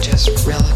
just relative.